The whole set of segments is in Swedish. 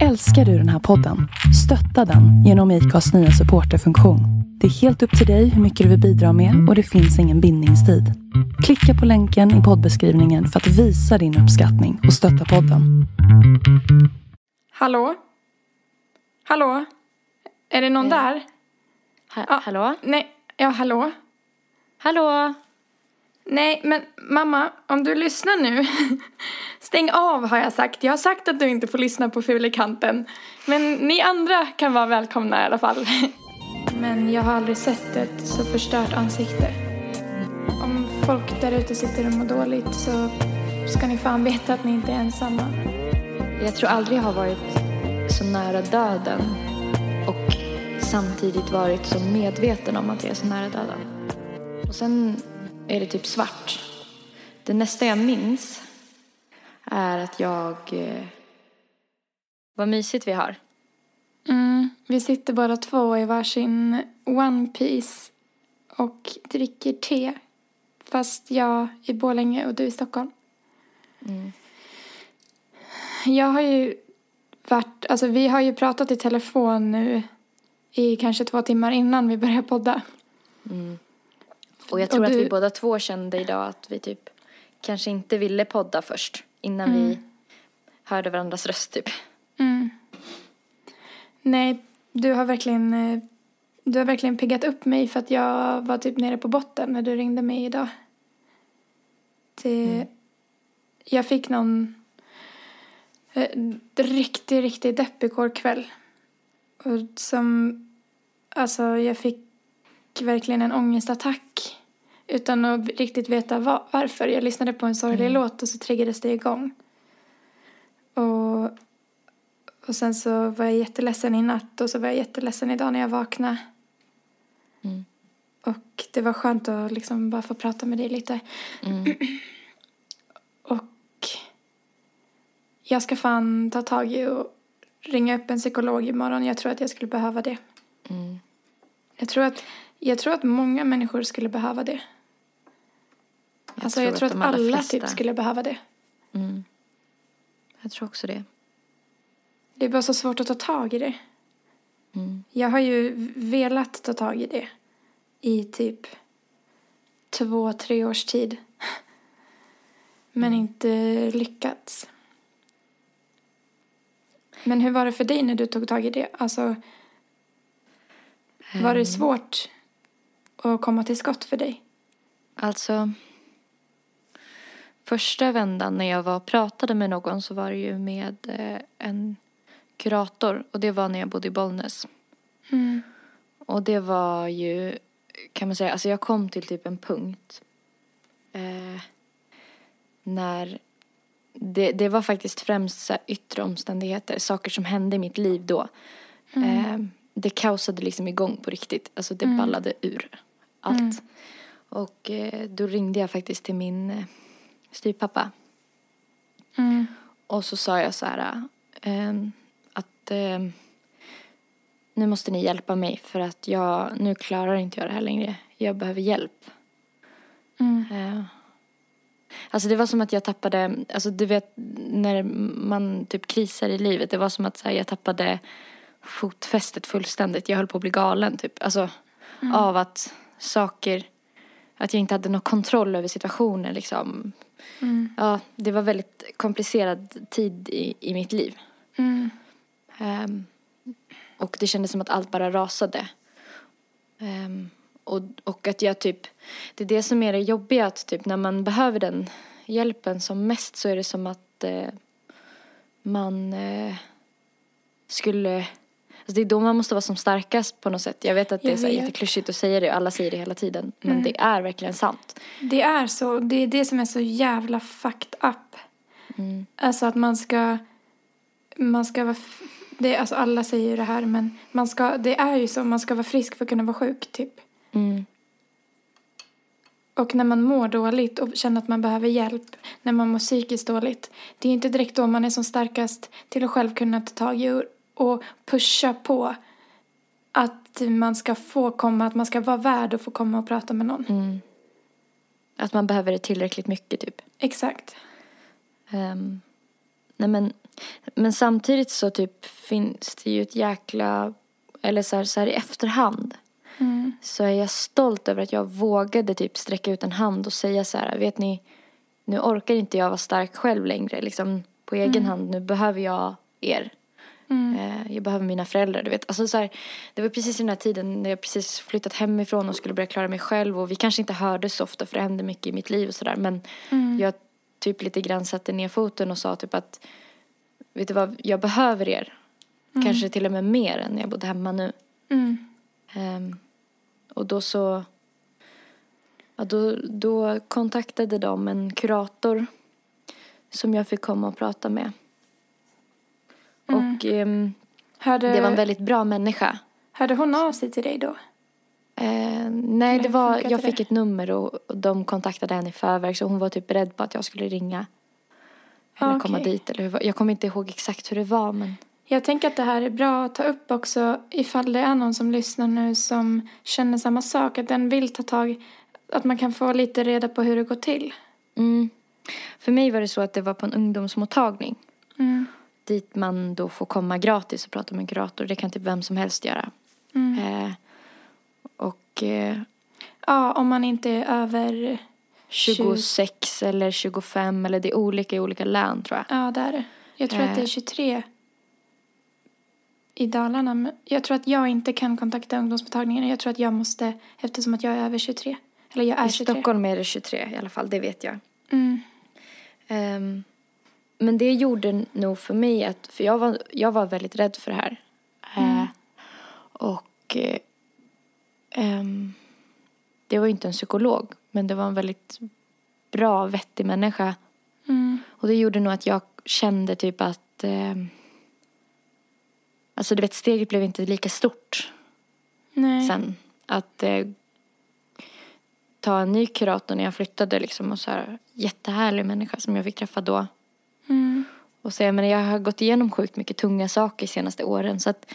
Älskar du den här podden? Stötta den genom IKAs nya supporterfunktion. Det är helt upp till dig hur mycket du vill bidra med och det finns ingen bindningstid. Klicka på länken i poddbeskrivningen för att visa din uppskattning och stötta podden. Hallå? Hallå? Är det någon Eh, där? Ha- Ja. Hallå? Nej, ja hallå? Hallå? Nej, men mamma, om du lyssnar nu. Stäng av har jag sagt. Jag har sagt att du inte får lyssna på Fulekanten. Men ni andra kan vara välkomna i alla fall. Men jag har aldrig sett ett så förstört ansikte. Om folk där ute sitter och mår dåligt så ska ni fan veta att ni inte är ensamma. Jag tror aldrig jag har varit så nära döden och samtidigt varit så medveten om att jag är så nära döden. Och sen är det typ svart. Det nästa jag minns är att jag... Eh, vad mysigt vi har. Mm, vi sitter bara två i varsin One Piece och dricker te. Fast jag i Borlänge och du i Stockholm. Mm. Jag har ju varit, alltså vi har ju pratat i telefon nu i kanske två timmar innan vi började podda. Mm. Och jag tror Och att du- vi båda två kände idag att vi typ kanske inte ville podda först innan vi hörde varandras röst typ. Mm. Nej, du har verkligen, eh, du har verkligen piggat upp mig för att jag var typ nere på botten när du ringde mig idag. Det, Jag fick någon eh, riktigt, riktigt deppig igår kväll. Och som, alltså jag fick verkligen en ångestattack utan att riktigt veta va- varför. Jag lyssnade på en sorglig låt och så triggades det igång. Och och sen så var jag jätteledsen i natt och så var jag jätteledsen idag när jag vaknade. Mm. Och det var skönt att liksom bara få prata med dig lite. Mm. Och jag ska fan ta tag i och ringa upp en psykolog imorgon. Jag tror att jag skulle behöva det. Mm. Jag tror att, jag tror att många människor skulle behöva det. Jag alltså jag tror att allra alla flesta- typ skulle behöva det. Mm. Jag tror också det. Det är bara så svårt att ta tag i det. Mm. Jag har ju velat ta tag i det i typ två, tre års tid. Men inte lyckats. Men hur var det för dig när du tog tag i det? Alltså, var det svårt att komma till skott för dig? Alltså, första vändan när jag var pratade med någon så var det ju med eh, en kurator och det var när jag bodde i Bollnäs. Mm. Och det var ju, kan man säga, alltså jag kom till typ en punkt eh, när det, det var faktiskt främst så yttre omständigheter, saker som hände i mitt liv då. Eh, det kaosade liksom igång på riktigt, alltså det ballade ur allt. Och eh, då ringde jag faktiskt till min eh, styvpappa. Mm. Och så sa jag så här ehm, att ehm, nu måste ni hjälpa mig för att jag, nu klarar inte jag det här längre. Jag behöver hjälp. Mm. Eh, alltså det var som att jag tappade, alltså du vet när man typ krisar i livet. Det var som att så här, jag tappade fotfästet fullständigt. Jag höll på att bli galen typ. Alltså av att saker, att jag inte hade någon kontroll över situationen liksom. Mm. Ja, det var väldigt komplicerad tid i, i mitt liv. Mm. Ehm, och det kändes som att allt bara rasade. Ehm, och, och att jag typ, det är det som är det jobbiga att typ när man behöver den hjälpen som mest så är det som att eh, man eh, skulle, alltså det är då man måste vara som starkast på något sätt. Jag vet att det är så jätteklyschigt att säga det och alla säger det hela tiden. Men Mm. det är verkligen sant. Det är så. Det är det som är så jävla fucked up. Mm. Alltså att man ska, man ska vara, det, alltså alla säger ju det här men man ska, det är ju så, man ska vara frisk för att kunna vara sjuk typ. Mm. Och när man mår dåligt och känner att man behöver hjälp, när man mår psykiskt dåligt, det är inte direkt då man är som starkast till att själv kunna ta tag i och, pusha på att man ska få komma, att man ska vara värd att få komma och prata med någon. Mm. Att man behöver det tillräckligt mycket typ. Exakt. Ehm, nej men Men samtidigt så typ finns det ju ett jäkla, eller så här, så här i efterhand Mm. så är jag stolt över att jag vågade typ sträcka ut en hand och säga så här, vet ni, nu orkar inte jag vara stark själv längre, liksom på egen hand, nu behöver jag er. Mm. Eh, jag behöver mina föräldrar, du vet. Alltså så här, det var precis i den här tiden när jag precis flyttat hemifrån och skulle börja klara mig själv och vi kanske inte hördes så ofta för det hände mycket i mitt liv och sådär men Mm. jag typ lite grann satte ner foten och sa typ att vet du vad, jag behöver er. Kanske till och med mer än när jag bodde hemma nu. Mm. Ehm, och då så, ja då, då kontaktade de en kurator som jag fick komma och prata med. Och ehm, Hörde, det var en väldigt bra människa. hörde hon av sig till dig då? Eh, nej, det var, jag det? fick ett nummer och, och de kontaktade henne i förväg så hon var typ beredd på att jag skulle ringa. Eller Ah, komma dit eller hur, jag kommer inte ihåg exakt hur det var men Jag tänker att det här är bra att ta upp också ifall det är någon som lyssnar nu som känner samma sak. Att den vill ta tag, att man kan få lite reda på hur det går till. mm. För mig var det så att det var på en ungdomsmottagning. Mm. Dit man då får komma gratis och prata med en kurator. Det kan typ vem som helst göra. Mm. Eh, och eh, Ja, om man inte är över... 26 eller 25 eller det är olika i olika län tror jag. Ja, det är det. Jag tror att det är Eh. 23 i Dalarna. Jag tror att jag inte kan kontakta ungdomsmottagningen. Jag tror att jag måste eftersom att jag är över 23. Eller jag är I 23. Stockholm är det 23 i alla fall, det vet jag. Mm. Ehm, men det gjorde nog för mig att, för jag var, jag var väldigt rädd för det här. Eh, och eh, ehm, det var ju inte en psykolog, men det var en väldigt bra, vettig människa. Mm. Och det gjorde nog att jag kände typ att, ehm, alltså du vet, steget blev inte lika stort Nej. sen. Att eh, ta en ny kurator när jag flyttade liksom och så här, jättehärlig människa som jag fick träffa då. Och säga, men jag har gått igenom sjukt mycket tunga saker de senaste åren så att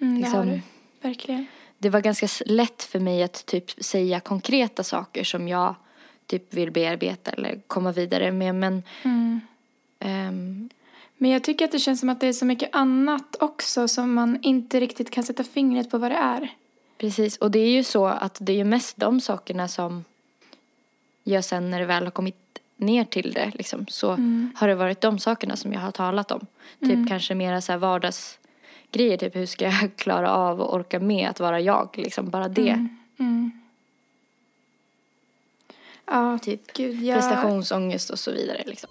Mm, det har liksom, du. Verkligen. det var ganska lätt för mig att typ säga konkreta saker som jag typ vill bearbeta eller komma vidare med men Mm. ehm, Men jag tycker att det känns som att det är så mycket annat också som man inte riktigt kan sätta fingret på vad det är. precis och det är ju så att det är ju mest de sakerna som jag sen när det väl har kommit ner till det liksom så har det varit de sakerna som jag har talat om. Typ kanske mera så här vardagsgrejer, typ hur ska jag klara av och orka med att vara jag, liksom bara det. Mm. Ja, Typ gud, jag... prestationsångest och så vidare liksom.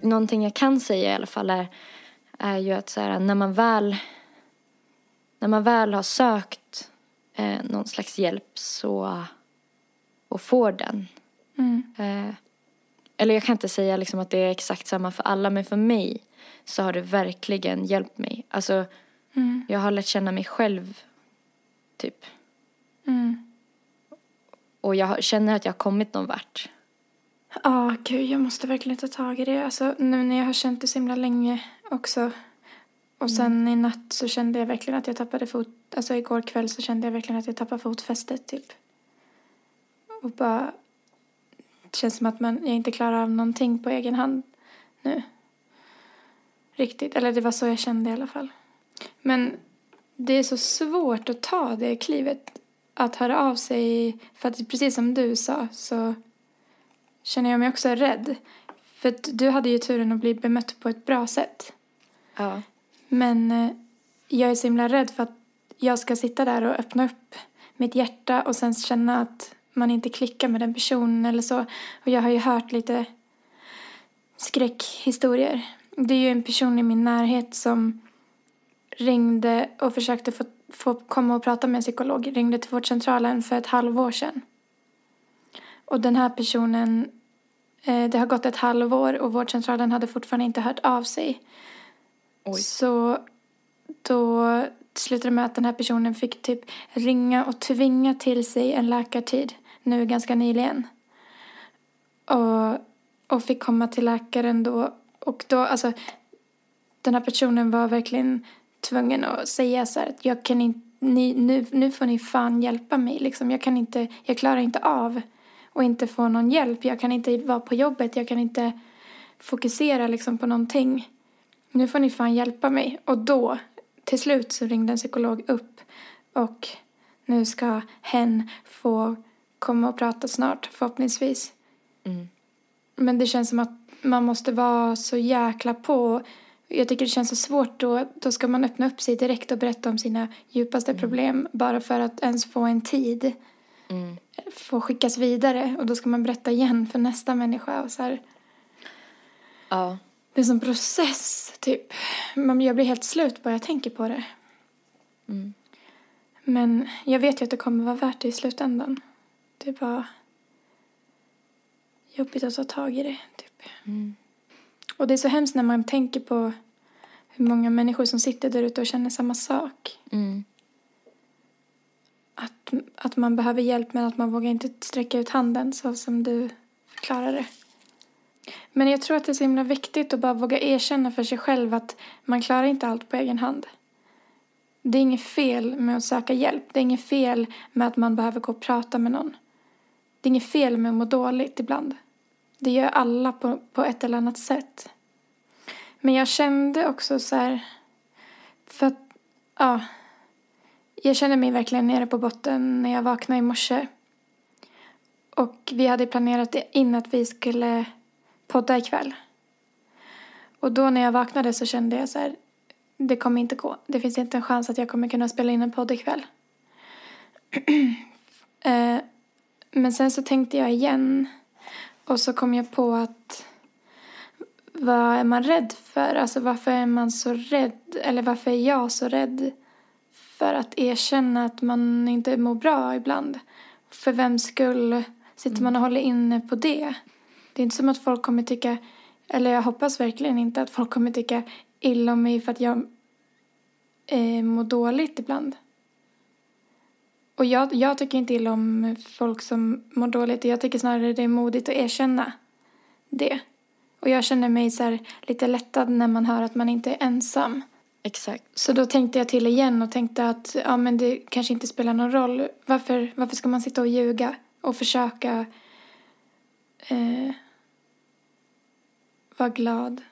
Någonting jag kan säga i alla fall är, är ju att så här, när man väl när man väl har sökt eh, någon slags hjälp så och får den Mm. Eh, eller jag kan inte säga liksom att det är exakt samma för alla, men för mig så har det verkligen hjälpt mig. Alltså, Mm. jag har lärt känna mig själv, typ. Mm. Och jag känner att jag har kommit någon vart. Ja, gud, jag måste verkligen ta tag i det. Alltså, nu när jag har känt det så himla länge också. Och sen i natt så kände jag verkligen att jag tappade fot... Alltså igår kväll så kände jag verkligen att jag tappade fotfästet, typ. Och bara... Det känns som att man, jag inte klarar av någonting på egen hand nu. Riktigt. Eller det var så jag kände i alla fall. Men det är så svårt att ta det klivet. Att höra av sig. För att precis som du sa så känner jag mig också rädd. För att du hade ju turen att bli bemött på ett bra sätt. Ja. Men eh, jag är så himla rädd för att jag ska sitta där och öppna upp mitt hjärta och sen känna att man inte klickar med den personen eller så. Och jag har ju hört lite skräckhistorier. Det är ju en person i min närhet som ringde och försökte få, få komma och prata med en psykolog. Ringde till vårdcentralen för ett halvår sedan. Och den här personen, eh, det har gått ett halvår och vårdcentralen hade fortfarande inte hört av sig. Oj. Så då slutade med att den här personen fick typ ringa och tvinga till sig en läkartid nu ganska nyligen. Och, och fick komma till läkaren då. Och då, alltså, den här personen var verkligen tvungen att säga så här att jag kan inte, ni, nu, nu får ni fan hjälpa mig liksom. Jag kan inte, jag klarar inte av och inte få någon hjälp. Jag kan inte vara på jobbet, jag kan inte fokusera liksom på någonting. Nu får ni fan hjälpa mig. Och då, till slut så ringde en psykolog upp och nu ska hen få komma och prata snart förhoppningsvis. Mm. Men det känns som att man måste vara så jäkla på. Jag tycker det känns så svårt då. Då ska man öppna upp sig direkt och berätta om sina djupaste problem bara för att ens få en tid. Mm. Få skickas vidare och då ska man berätta igen för nästa människa och så här. Ja. Det är som process typ. Man, jag blir helt slut bara jag tänker på det. Mm. Men jag vet ju att det kommer vara värt det i slutändan. Det är bara jobbigt att ta tag i det. Typ. Mm. Och det är så hemskt när man tänker på hur många människor som sitter där ute och känner samma sak. Mm. Att, att man behöver hjälp men att man vågar inte sträcka ut handen så som du förklarar det. Men jag tror att det är så himla viktigt att bara våga erkänna för sig själv att man klarar inte allt på egen hand. Det är inget fel med att söka hjälp. Det är inget fel med att man behöver gå och prata med någon. Det är inget fel med att må dåligt ibland. Det gör alla på, på ett eller annat sätt. Men jag kände också så här, för att, ja, jag kände mig verkligen nere på botten när jag vaknade i morse. Och vi hade planerat in att vi skulle podda ikväll. Och då när jag vaknade så kände jag så här, det kommer inte gå. Det finns inte en chans att jag kommer kunna spela in en podd ikväll. eh, men sen så tänkte jag igen och så kom jag på att vad är man rädd för? Alltså varför är man så rädd? Eller varför är jag så rädd för att erkänna att man inte mår bra ibland? För vems skull sitter man och håller inne på det? Det är inte som att folk kommer tycka, eller jag hoppas verkligen inte att folk kommer tycka illa om mig för att jag eh, mår dåligt ibland. Och jag, jag tycker inte illa om folk som mår dåligt. Jag tycker snarare det är modigt att erkänna det. Och jag känner mig så lite lättad när man hör att man inte är ensam. Exakt. Så då tänkte jag till igen och tänkte att ja, men det kanske inte spelar någon roll. Varför, varför ska man sitta och ljuga och försöka eh, vara glad?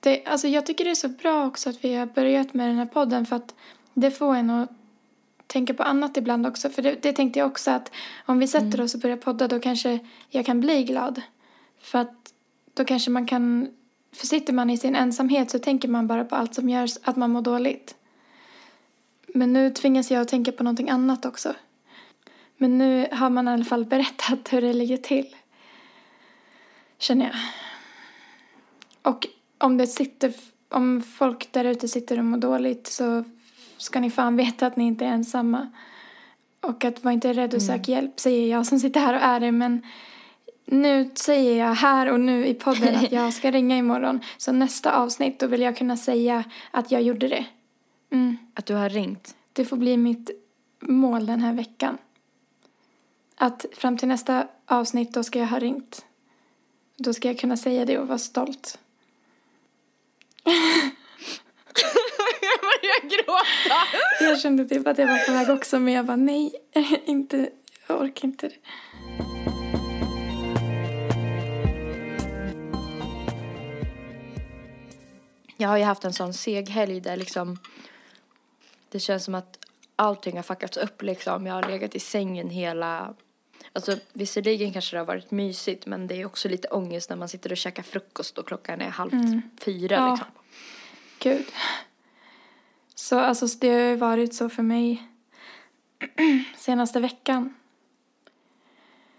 Det, alltså jag tycker det är så bra också att vi har börjat med den här podden för att det får en att tänka på annat ibland också. För det, det tänkte jag också att om vi sätter oss och börjar podda då kanske jag kan bli glad. För att då kanske man kan, för sitter man i sin ensamhet så tänker man bara på allt som gör att man mår dåligt. Men nu tvingas jag att tänka på någonting annat också. Men nu har man i alla fall berättat hur det ligger till. Känner jag. Och om det sitter, om folk där ute sitter och mår dåligt så ska ni fan veta att ni inte är ensamma. Och att var inte rädd att söka hjälp, säger jag som sitter här och är det. Men nu säger jag här och nu i podden att jag ska ringa imorgon. Så nästa avsnitt då vill jag kunna säga att jag gjorde det. Mm. Att du har ringt. Det får bli mitt mål den här veckan. Att fram till nästa avsnitt då ska jag ha ringt. Då ska jag kunna säga det och vara stolt. jag börjar gråta. Jag kände typ att jag var på väg också men jag bara nej, inte, jag orkar inte det. Jag har ju haft en sån seg helg där liksom det känns som att allting har fuckats upp liksom. Jag har legat i sängen hela Alltså visserligen kanske det har varit mysigt men det är också lite ångest när man sitter och käkar frukost och klockan är halv fyra Ja. liksom. Gud. Så alltså det har ju varit så för mig senaste veckan.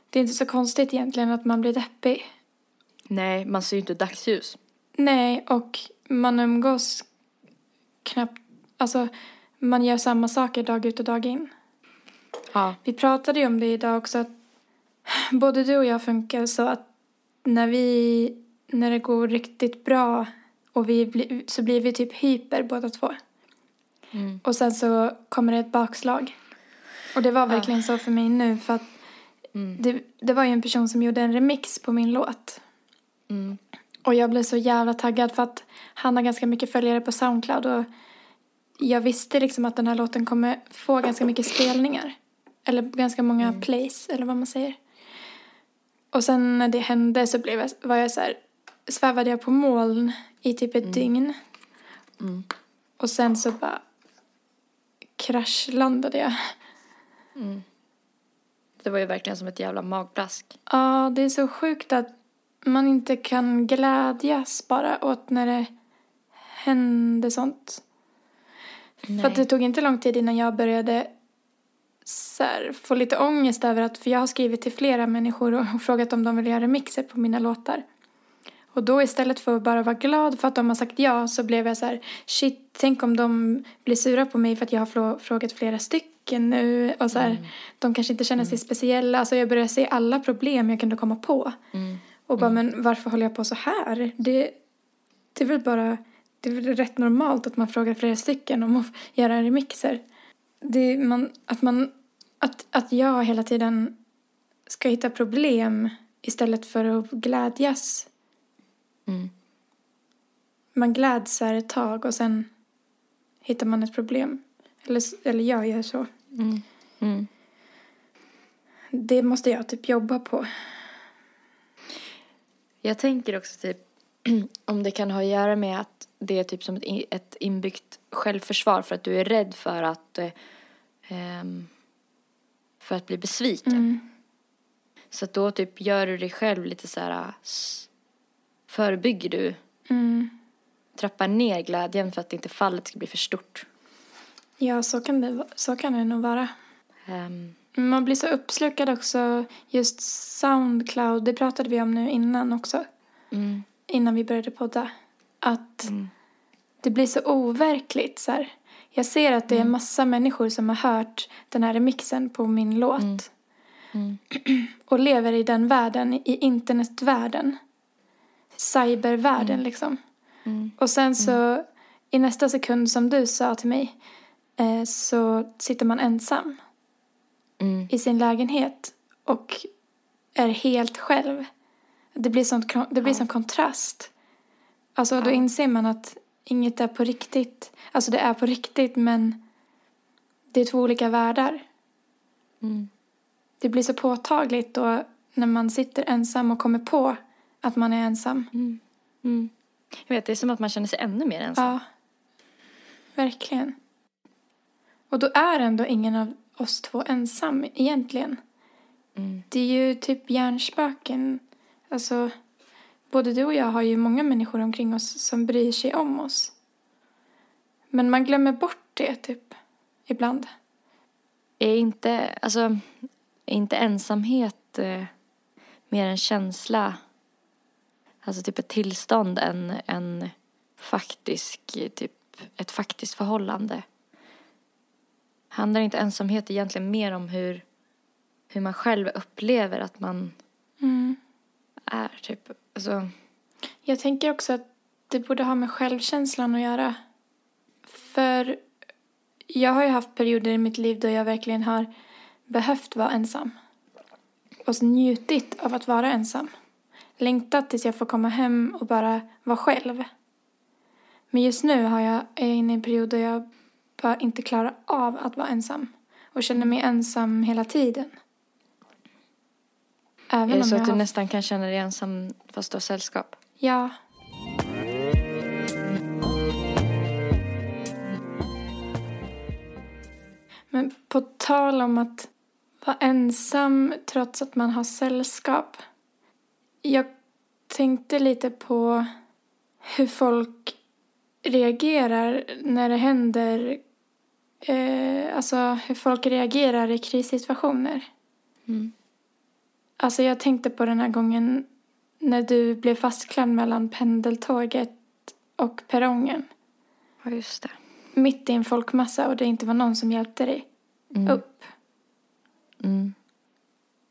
Det är inte så konstigt egentligen att man blir deppig. Nej, man ser ju inte dagsljus. Nej, och man umgås knappt, alltså man gör samma saker dag ut och dag in. Ja. Vi pratade ju om det idag också att både du och jag funkar så att när vi, när det går riktigt bra och vi blir, så blir vi typ hyper båda två. Mm. Och sen så kommer det ett bakslag. Och det var verkligen så för mig nu för att Mm. det, det var ju en person som gjorde en remix på min låt. Mm. Och jag blev så jävla taggad för att han har ganska mycket följare på Soundcloud och jag visste liksom att den här låten kommer få ganska mycket spelningar. Eller ganska många plays, eller vad man säger. Och sen när det hände så blev jag, var jag så här, svävade jag på moln i typ ett dygn. Mm. Och sen så bara kraschlandade jag. Det var ju verkligen som ett jävla magplask. Ja, det är så sjukt att man inte kan glädjas bara åt när det händer sånt. För att det tog inte lång tid innan jag började så här, få lite ångest över att, för jag har skrivit till flera människor och frågat om de vill göra remixer på mina låtar. Och då istället för att bara vara glad för att de har sagt ja så blev jag så här, shit, tänk om de blir sura på mig för att jag har frågat flera stycken nu och så här, de kanske inte känner sig speciella. Alltså jag började se alla problem jag kunde komma på. Mm. Och bara, men varför håller jag på så här? Det, det är väl bara, det är väl rätt normalt att man frågar flera stycken om att göra remixer. Det, man, att man, att, att jag hela tiden ska hitta problem istället för att glädjas. Mm. Man gläds här ett tag och sen hittar man ett problem. Eller, eller jag gör så. Mm. Mm. Det måste jag typ jobba på. Jag tänker också typ om det kan ha att göra med att det är typ som ett, in- ett inbyggt självförsvar för att du är rädd för att eh, ehm, för att bli besviken. Mm. Så att då typ gör du dig själv lite så här s- förebygger du Mm. trappar ner glädjen för att inte fallet ska bli för stort. Ja, så kan, det, så kan det nog vara. Ehm, Man blir så uppslukad också. Just Soundcloud, det pratade vi om nu innan också. mm, Innan vi började podda. Att Mm. det blir så overkligt. Så här. Jag ser att det är massa människor som har hört den här remixen på min låt. Mm. Mm. Och lever i den världen, i internetvärlden. Cybervärlden liksom. Mm. Och sen så i nästa sekund som du sa till mig eh, så sitter man ensam. Mm. i sin lägenhet och är helt själv. Det blir, sånt, det blir Ja. sån kontrast. Alltså då Ja. inser man att inget är på riktigt. Alltså det är på riktigt men det är två olika världar. Mm. Det blir så påtagligt då när man sitter ensam och kommer på att man är ensam. Mm. Mm. Jag vet, det är som att man känner sig ännu mer ensam. Ja, verkligen. Och då är ändå ingen av oss två ensam egentligen. Mm. Det är ju typ hjärnspöken. Alltså, både du och jag har ju många människor omkring oss som bryr sig om oss. Men man glömmer bort det typ, ibland. Är inte, alltså, är inte ensamhet eh, mer en känsla, alltså typ ett tillstånd än en faktisk, typ ett faktiskt förhållande? Handlar inte ensamhet egentligen mer om hur, hur man själv upplever att man är typ, alltså, Jag tänker också att det borde ha med självkänslan att göra. För jag har ju haft perioder i mitt liv då jag verkligen har behövt vara ensam. Och njutit av att vara ensam. Längtat tills jag får komma hem och bara vara själv. Men just nu har jag, är jag inne i en period då jag bara inte klarar av att vara ensam. Och känner mig ensam hela tiden. Även är det så att du har... nästan kan känna dig ensam fast du har sällskap? Ja. Men på tal om att vara ensam trots att man har sällskap. Jag tänkte lite på hur folk reagerar när det händer. Eh, alltså hur folk reagerar i krissituationer. Mm. Alltså jag tänkte på den här gången när du blev fastklämd mellan pendeltåget och perrongen. Ja, just det. Mitt i en folkmassa och det inte var någon som hjälpte dig Mm. upp. Mm.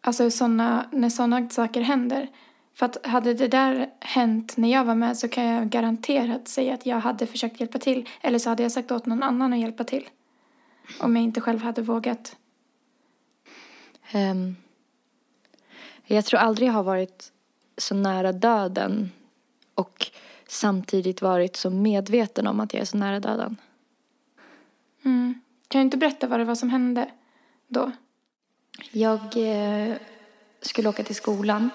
Alltså såna, när sådana saker händer. För att hade det där hänt när jag var med så kan jag garanterat säga att jag hade försökt hjälpa till. Eller så hade jag sagt åt någon annan att hjälpa till. Om jag inte själv hade vågat. Ehm, jag tror aldrig jag har varit så nära döden och samtidigt varit så medveten om att jag är så nära döden. Mm. Kan du inte berätta vad det var som hände då? Jag eh, skulle åka till skolan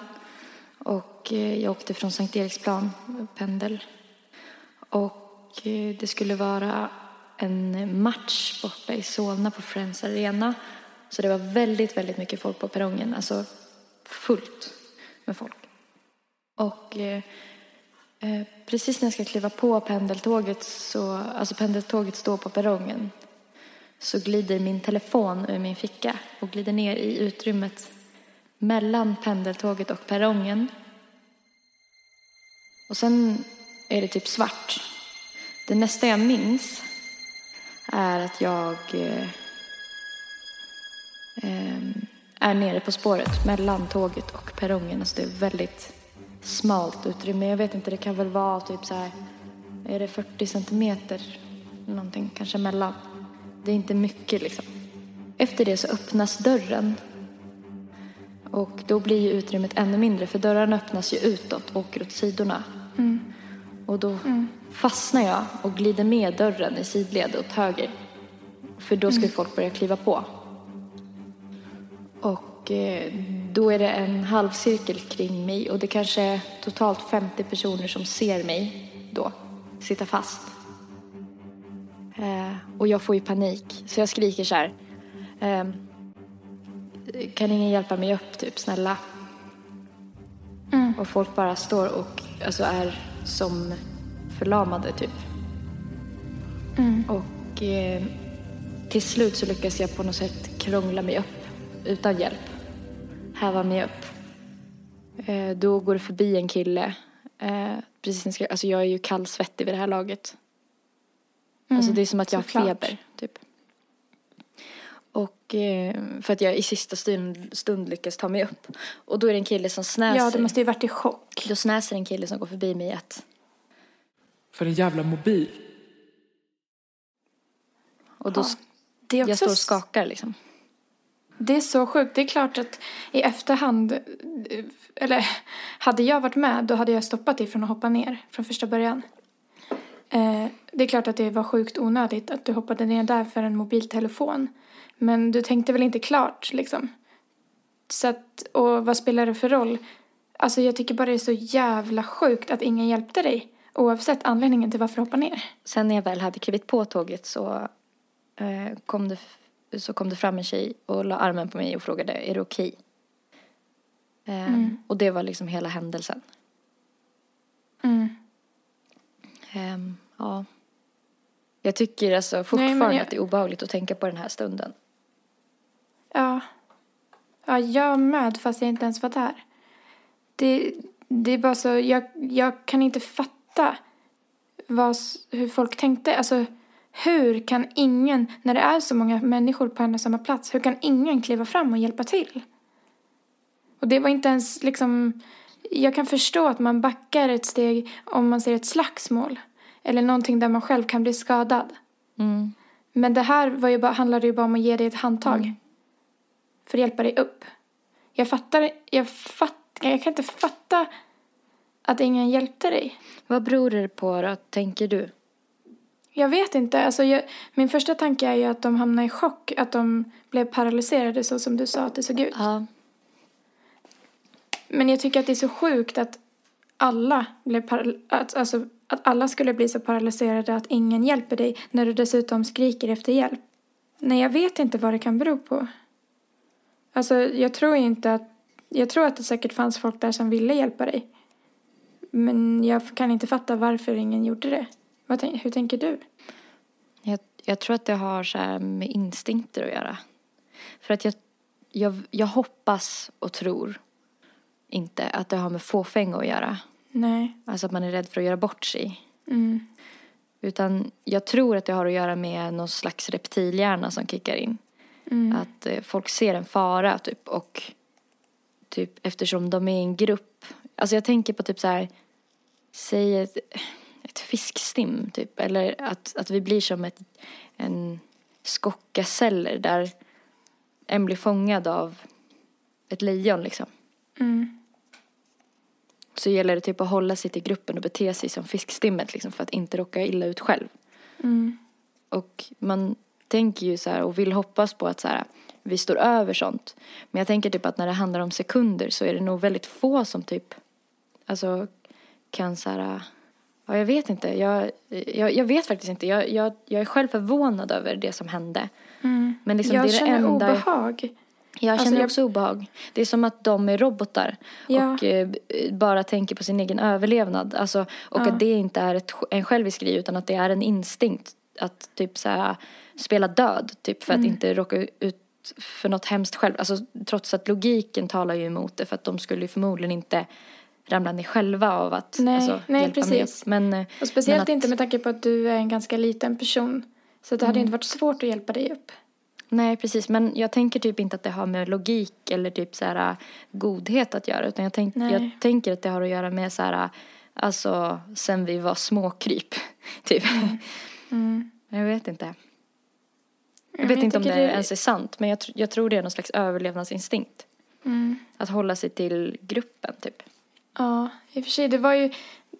Och eh, jag åkte från Sankt Eriksplan, pendel. Och eh, det skulle vara en match borta i Solna på Friends Arena. Så det var väldigt, väldigt mycket folk på perrongen. Alltså fullt med folk. Och eh, eh, precis när jag ska kliva på pendeltåget så, alltså pendeltåget står på perrongen så glider min telefon ur min ficka och glider ner i utrymmet mellan pendeltåget och perrongen. Och sen är det typ svart. Det nästa jag minns är att jag eh, eh, är nere på spåret mellan tåget och perrongen. Alltså det är väldigt smalt utrymme. Jag vet inte, det kan väl vara typ så här, är det 40 centimeter någonting kanske mellan. Det är inte mycket liksom. Efter det så öppnas dörren. Och då blir ju utrymmet ännu mindre för dörrarna öppnas ju utåt och åker åt sidorna. Och då fastnar jag och glider med dörren i sidled åt höger. För då ska ju folk börja kliva på. Och eh, då är det en halvcirkel kring mig och det kanske är totalt 50 personer som ser mig då sitta fast. Eh, och jag får ju panik så jag skriker så här. ehm, kan ingen hjälpa mig upp typ, snälla? Och folk bara står och alltså, är som förlamade typ. Och eh, till slut så lyckas jag på något sätt krångla mig upp utan hjälp. Häva mig upp. Eh, då går det förbi en kille. Eh, precis jag alltså jag är ju kallsvettig vid det här laget. alltså det är som att jag har feber typ. Och eh, för att jag i sista stund, stund lyckas ta mig upp. Och då är det en kille som snäser. Ja, du måste ju varit i chock. Då snäser en kille som går förbi mig att För en jävla mobil. och då Ja. Det är jag också står och skakar liksom. Det är så sjukt. Det är klart att i efterhand, eller hade jag varit med då hade jag stoppat dig från att hoppa ner från första början. Eh, det är klart att det var sjukt onödigt att du hoppade ner där för en mobiltelefon. Men du tänkte väl inte klart liksom. Så att, och vad spelar det för roll? Alltså jag tycker bara det är så jävla sjukt att ingen hjälpte dig. Oavsett anledningen till varför du hoppade ner. Sen när jag väl hade klivit på tåget så, eh, kom det, så kom det fram en tjej och la armen på mig och frågade är det okej? Eh, Och det var liksom hela händelsen. Mm. Ehm, ja. Jag tycker alltså Nej, fortfarande men jag- att det är obehagligt att tänka på den här stunden. Ja. Ja, jag med fast jag inte ens var där. Det, det är bara så, jag, jag kan inte fatta vad, hur folk tänkte. Alltså, hur kan ingen, när det är så många människor på en och samma plats, hur kan ingen kliva fram och hjälpa till? Och det var inte ens liksom, jag kan förstå att man backar ett steg om man ser ett slagsmål. Eller någonting där man själv kan bli skadad. Mm. Men det här var ju bara, handlade ju bara om att ge dig ett handtag. För att hjälpa dig upp. Jag fattar, jag fattar, jag kan inte fatta att ingen hjälpte dig. Vad beror det på då, tänker du? Jag vet inte, alltså jag, min första tanke är ju att de hamnade i chock. Att de blev paralyserade så som du sa att det såg ut. Ja. Men jag tycker att det är så sjukt att alla blev att, alltså, att alla skulle bli så paralyserade att ingen hjälper dig när du dessutom skriker efter hjälp. Nej, jag vet inte vad det kan bero på. Alltså, jag tror inte att... Jag tror att det säkert fanns folk där som ville hjälpa dig. Men jag kan inte fatta varför ingen gjorde det. Vad, hur tänker du? Jag, jag tror att det har så här med instinkter att göra. För att jag, jag, jag hoppas och tror inte att det har med fåfänga att göra. Nej. Alltså att man är rädd för att göra bort sig. Mm. Utan jag tror att det har att göra med någon slags reptilhjärna som kickar in. Mm. Att eh, folk ser en fara typ och typ eftersom de är en grupp. Alltså jag tänker på typ så här, säg ett, ett fiskstim typ. Eller att, att vi blir som ett, en skocka celler där en blir fångad av ett lejon liksom. Mm. Så gäller det typ att hålla sig till gruppen och bete sig som fiskstimmet liksom för att inte råka illa ut själv. Mm. Och man tänker ju så här och vill hoppas på att så här, vi står över sånt. Men jag tänker typ att när det handlar om sekunder så är det nog väldigt få som typ alltså kan så här, ja jag vet inte, jag, jag, jag vet faktiskt inte. Jag, jag, jag är själv förvånad över det som hände. Men liksom jag det är det känner enda... obehag. Jag Alltså, känner jag- också obehag. Det är som att de är robotar Ja. och eh, bara tänker på sin egen överlevnad. Alltså, och Ja. att det inte är ett, en självisk grej utan att det är en instinkt att typ så här, spela död. Typ för att Mm. inte råka ut för något hemskt själv. Alltså, trots att logiken talar ju emot det för att de skulle ju förmodligen inte ramla ner själva av att Nej, alltså, nej, hjälpa precis. med. Men, eh, Och speciellt Men att- inte med tanke på att du är en ganska liten person. Så det hade Mm. inte varit svårt att hjälpa dig upp. Nej, precis. Men jag tänker typ inte att det har med logik eller typ så här äh, godhet att göra. Utan jag, tänk, Nej. jag tänker att det har att göra med så här, äh, alltså sen vi var småkryp. Typ. Mm. Jag vet inte. Jag Ja, vet men inte om det tycker ens är sant. Men jag, tr- jag tror det är någon slags överlevnadsinstinkt. Mm. Att hålla sig till gruppen typ. Ja, i och för sig. Det var ju,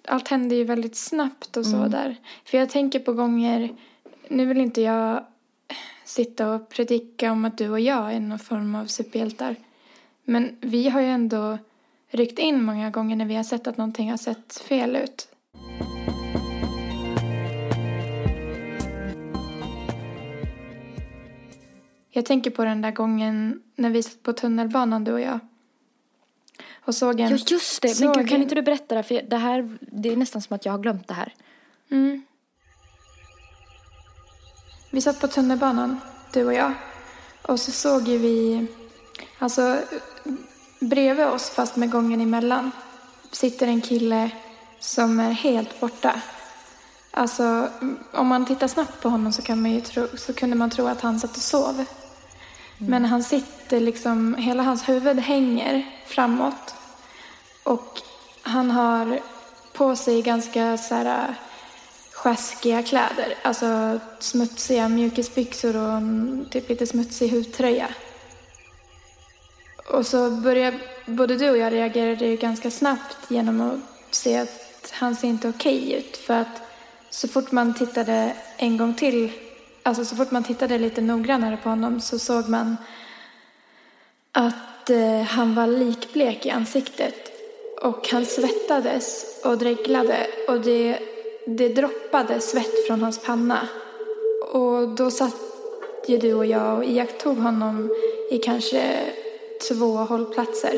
allt hände ju väldigt snabbt och så Mm. där. För jag tänker på gånger, nu vill inte jag sitta och predika om att du och jag är någon form av superhjältar. Men vi har ju ändå ryckt in många gånger när vi har sett att någonting har sett fel ut. Jag tänker på den där gången när vi satt på tunnelbanan, du och jag. Och såg en... Ja, just det. Men gud, kan inte du berätta det? För det här, det är nästan som att jag har glömt det här. Mm. Vi satt på tunnelbanan, du och jag. Och så såg ju vi, alltså bredvid oss fast med gången emellan, sitter en kille som är helt borta. Alltså, om man tittar snabbt på honom så, kan man ju tro, så kunde man tro att han satt och sov. Men han sitter liksom, hela hans huvud hänger framåt. Och han har på sig ganska så här äh, sjaskiga kläder. Alltså smutsiga mjukisbyxor och en typ lite smutsig hudtröja. Och så började både du och jag reagerade ju ganska snabbt genom att se att han ser inte okej ut. För att så fort man tittade en gång till, alltså så fort man tittade lite noggrannare på honom så såg man att äh, han var likblek i ansiktet. Och han svettades och dreglade och det, det droppade svett från hans panna. Och då satt ju du och jag och iakttog honom i kanske två hållplatser.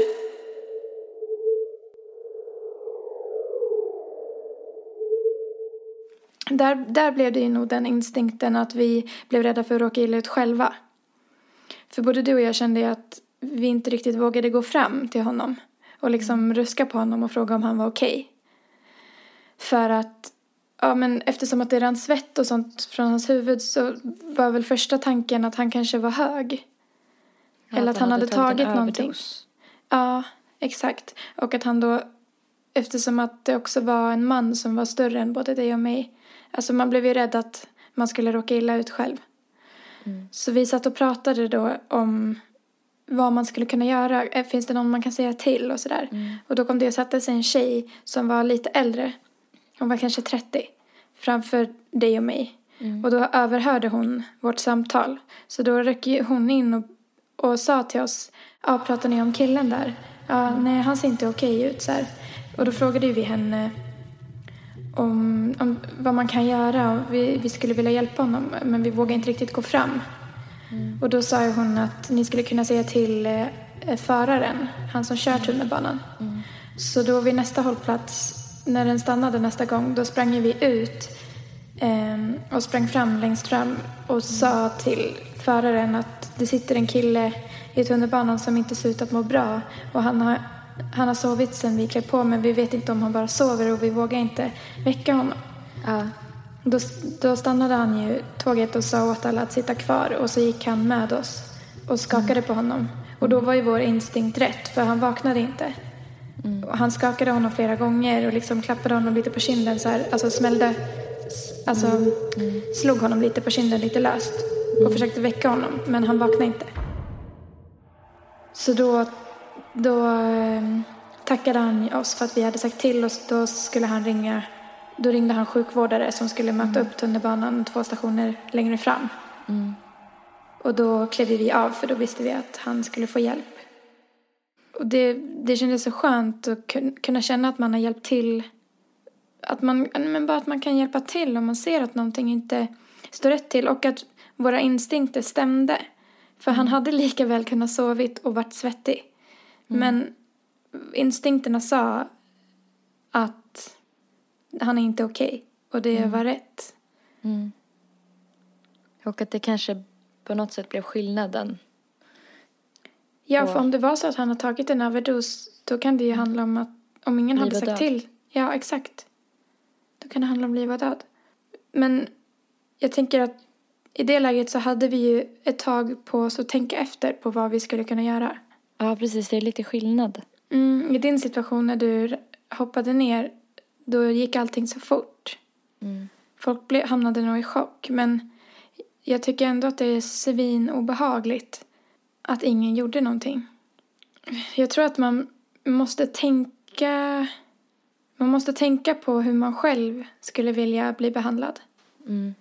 Där, där blev det ju nog den instinkten att vi blev rädda för att råka illa ut själva. För både du och jag kände ju att vi inte riktigt vågade gå fram till honom och liksom ruska på honom och fråga om han var okej. För att, ja men eftersom att det rann svett och sånt från hans huvud så var väl första tanken att han kanske var hög. Eller att han hade tagit en någonting. Ja, exakt. Och att han då, eftersom att det också var en man som var större än både dig och mig. Alltså man blev ju rädd att man skulle råka illa ut själv. Mm. Så vi satt och pratade då om vad man skulle kunna göra. Eh, Finns det någon man kan säga till och sådär. Mm. Och då kom det och satte sig en tjej som var lite äldre. Hon var kanske 30. Framför dig och mig. Mm. Och då överhörde hon vårt samtal. Så då rök hon in och, och sa till oss. Ja, pratar ni om killen där? Ja, nej, han ser inte okej ut så här. Och då frågade vi henne om, om vad man kan göra. Vi, vi skulle vilja hjälpa honom, men vi vågade inte riktigt gå fram. Och då sa hon att ni skulle kunna säga till eh, föraren, han som kör tunnelbanan. Så då vid nästa hållplats, när den stannade nästa gång, då sprang vi ut ehm, och sprang fram längst fram och sa till föraren att det sitter en kille i tunnelbanan som inte ser ut att må bra. Och han har, han har sovit sen vi klev på men vi vet inte om han bara sover och vi vågar inte väcka honom. Ja. Då, då stannade han ju tåget och sa åt alla att sitta kvar och så gick han med oss och skakade på honom. Och då var ju vår instinkt rätt för han vaknade inte. Och han skakade honom flera gånger och liksom klappade honom lite på kinden så här, alltså smällde, alltså slog honom lite på kinden lite löst och försökte väcka honom men han vaknade inte. Så då, då eh, tackade han oss för att vi hade sagt till och då skulle han ringa då ringde han sjukvårdare som skulle möta upp tunnelbanan två stationer längre fram. Och då klev vi av för då visste vi att han skulle få hjälp. och det, det kändes så skönt att kun- kunna känna att man har hjälpt till. Att man, men bara att man kan hjälpa till om man ser att någonting inte står rätt till och att våra instinkter stämde. För han hade lika väl kunnat sovit och varit svettig. Men instinkterna sa att han är inte okej och det var rätt. Mm. Och att det kanske på något sätt blev skillnaden. Ja, Och- för om det var så att han har tagit en överdos då kan det ju handla om att om ingen Liv hade sagt död. till. Ja, exakt. Då kan det handla om liv och död. Men jag tänker att i det läget så hade vi ju ett tag på oss att tänka efter på vad vi skulle kunna göra. Ja, precis. Det är lite skillnad. Mm, I din situation när du hoppade ner, då gick allting så fort. Mm. Folk ble, hamnade nog i chock, men jag tycker ändå att det är svin obehagligt att ingen gjorde någonting. Jag tror att man måste tänka... Man måste tänka på hur man själv skulle vilja bli behandlad. Mm.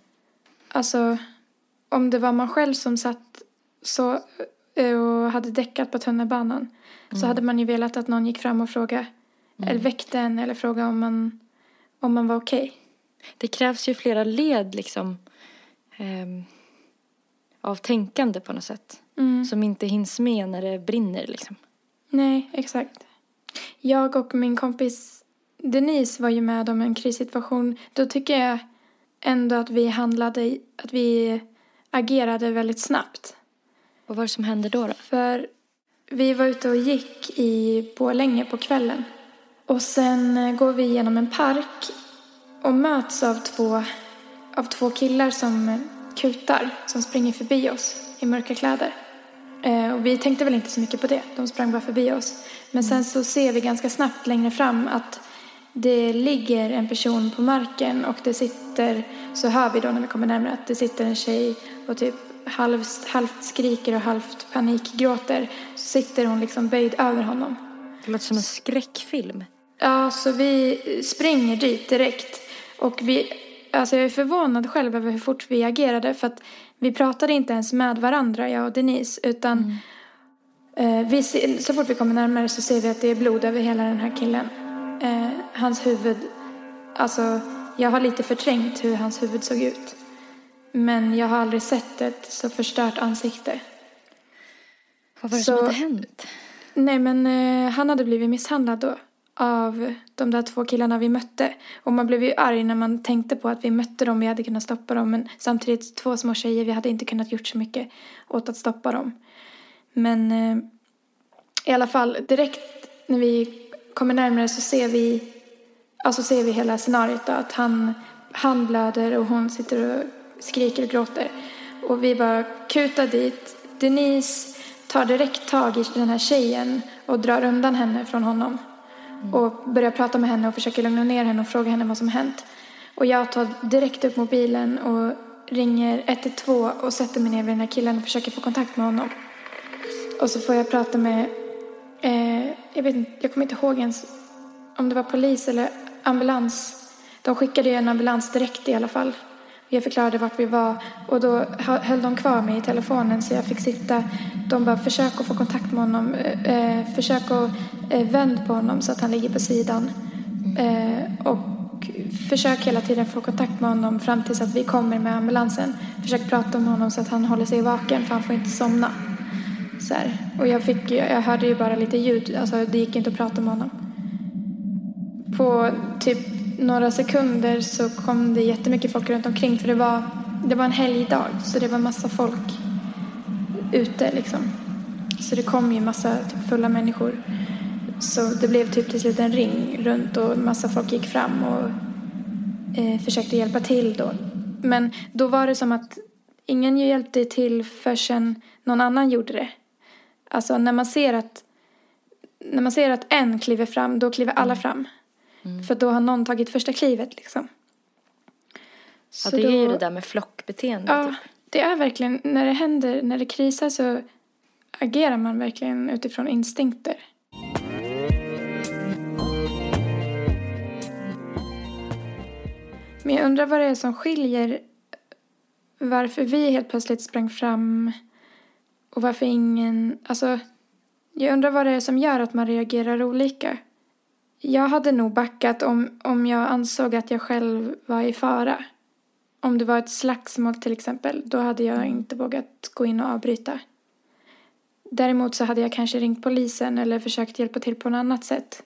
Alltså, om det var man själv som satt så eh, och hade däckat på tunnelbanan så hade man ju velat att någon gick fram och frågade, eller väckte en eller frågade om man, om man var okej. Det krävs ju flera led liksom ehm, av tänkande på något sätt. Mm. Som inte hinns med när det brinner liksom. Nej, exakt. Jag och min kompis Denise var ju med om en krissituation. Då tycker jag ändå att vi handlade, att vi agerade väldigt snabbt. Vad var det som hände då? då? För vi var ute och gick i Borlänge på kvällen. Och sen eh, går vi genom en park och möts av två, av två killar som eh, kutar, som springer förbi oss i mörka kläder. Eh, och vi tänkte väl inte så mycket på det, de sprang bara förbi oss. Men sen så ser vi ganska snabbt längre fram att det ligger en person på marken och det sitter, så hör vi då när vi kommer närmare att det sitter en tjej och typ halvt, halvt skriker och halvt panikgråter. Så sitter hon liksom böjd över honom. Det låter som en skräckfilm. Ja, så vi springer dit direkt. Och vi, alltså jag är förvånad själv över hur fort vi agerade för att vi pratade inte ens med varandra, jag och Denise, utan eh, vi ser, så fort vi kommer närmare så ser vi att det är blod över hela den här killen. Eh, hans huvud, alltså jag har lite förträngt hur hans huvud såg ut. Men jag har aldrig sett ett så förstört ansikte. Vad var det Så- som hade hänt? Nej, men eh, han hade blivit misshandlad då av de där två killarna vi mötte. Och man blev ju arg när man tänkte på att vi mötte dem, vi hade kunnat stoppa dem. Men samtidigt två små tjejer, vi hade inte kunnat gjort så mycket åt att stoppa dem. Men eh, i alla fall, direkt när vi kommer närmare så ser vi, alltså ser vi hela scenariot då, att han, han blöder och hon sitter och skriker och gråter. Och vi bara kutar dit. Denise tar direkt tag i den här tjejen och drar undan henne från honom. Mm. Och börjar prata med henne och försöker lugna ner henne och fråga henne vad som hänt. Och jag tar direkt upp mobilen och ringer 112 och sätter mig ner vid den här killen och försöker få kontakt med honom. Och så får jag prata med, eh, jag vet inte, jag kommer inte ihåg ens om det var polis eller ambulans. De skickade ju en ambulans direkt i alla fall. Jag förklarade vart vi var och då höll de kvar mig i telefonen så jag fick sitta. De bara försök att få kontakt med honom, eh, eh, försök att eh, vänd på honom så att han ligger på sidan. Eh, och försök hela tiden få kontakt med honom fram tills att vi kommer med ambulansen. Försök prata med honom så att han håller sig vaken för han får inte somna. Så här. Och jag, fick, jag hörde ju bara lite ljud, alltså det gick inte att prata med honom. På typ några sekunder så kom det jättemycket folk runt omkring för det var, det var en helgdag så det var massa folk ute liksom. Så det kom ju massa typ, fulla människor. Så det blev typ till slut en ring runt och massa folk gick fram och eh, försökte hjälpa till då. Men då var det som att ingen hjälpte till förrän någon annan gjorde det. Alltså när man ser att när man ser att en kliver fram, då kliver alla fram. För då har någon tagit första klivet liksom. Ja, Så det är ju det där med flockbeteende. Ja, Typ. det är verkligen, när det händer, när det krisar så agerar man verkligen utifrån instinkter. Men jag undrar vad det är som skiljer varför vi helt plötsligt sprang fram och varför ingen, alltså Jag undrar vad det är som gör att man reagerar olika. Jag hade nog backat om, om jag ansåg att jag själv var i fara. Om det var ett slagsmål till exempel, då hade jag inte vågat gå in och avbryta. Däremot så hade jag kanske ringt polisen eller försökt hjälpa till på något annat sätt.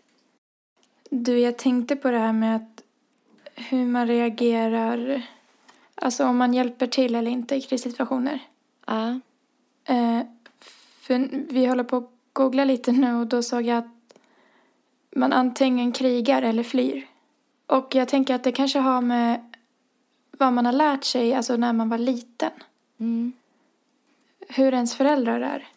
Du, jag tänkte på det här med att hur man reagerar, alltså om man hjälper till eller inte i krissituationer. Ja. Eh, för vi håller på att googla lite nu och då såg jag att man antingen krigar eller flyr. Och jag tänker att det kanske har med vad man har lärt sig, alltså när man var liten. Mm. Hur ens föräldrar är.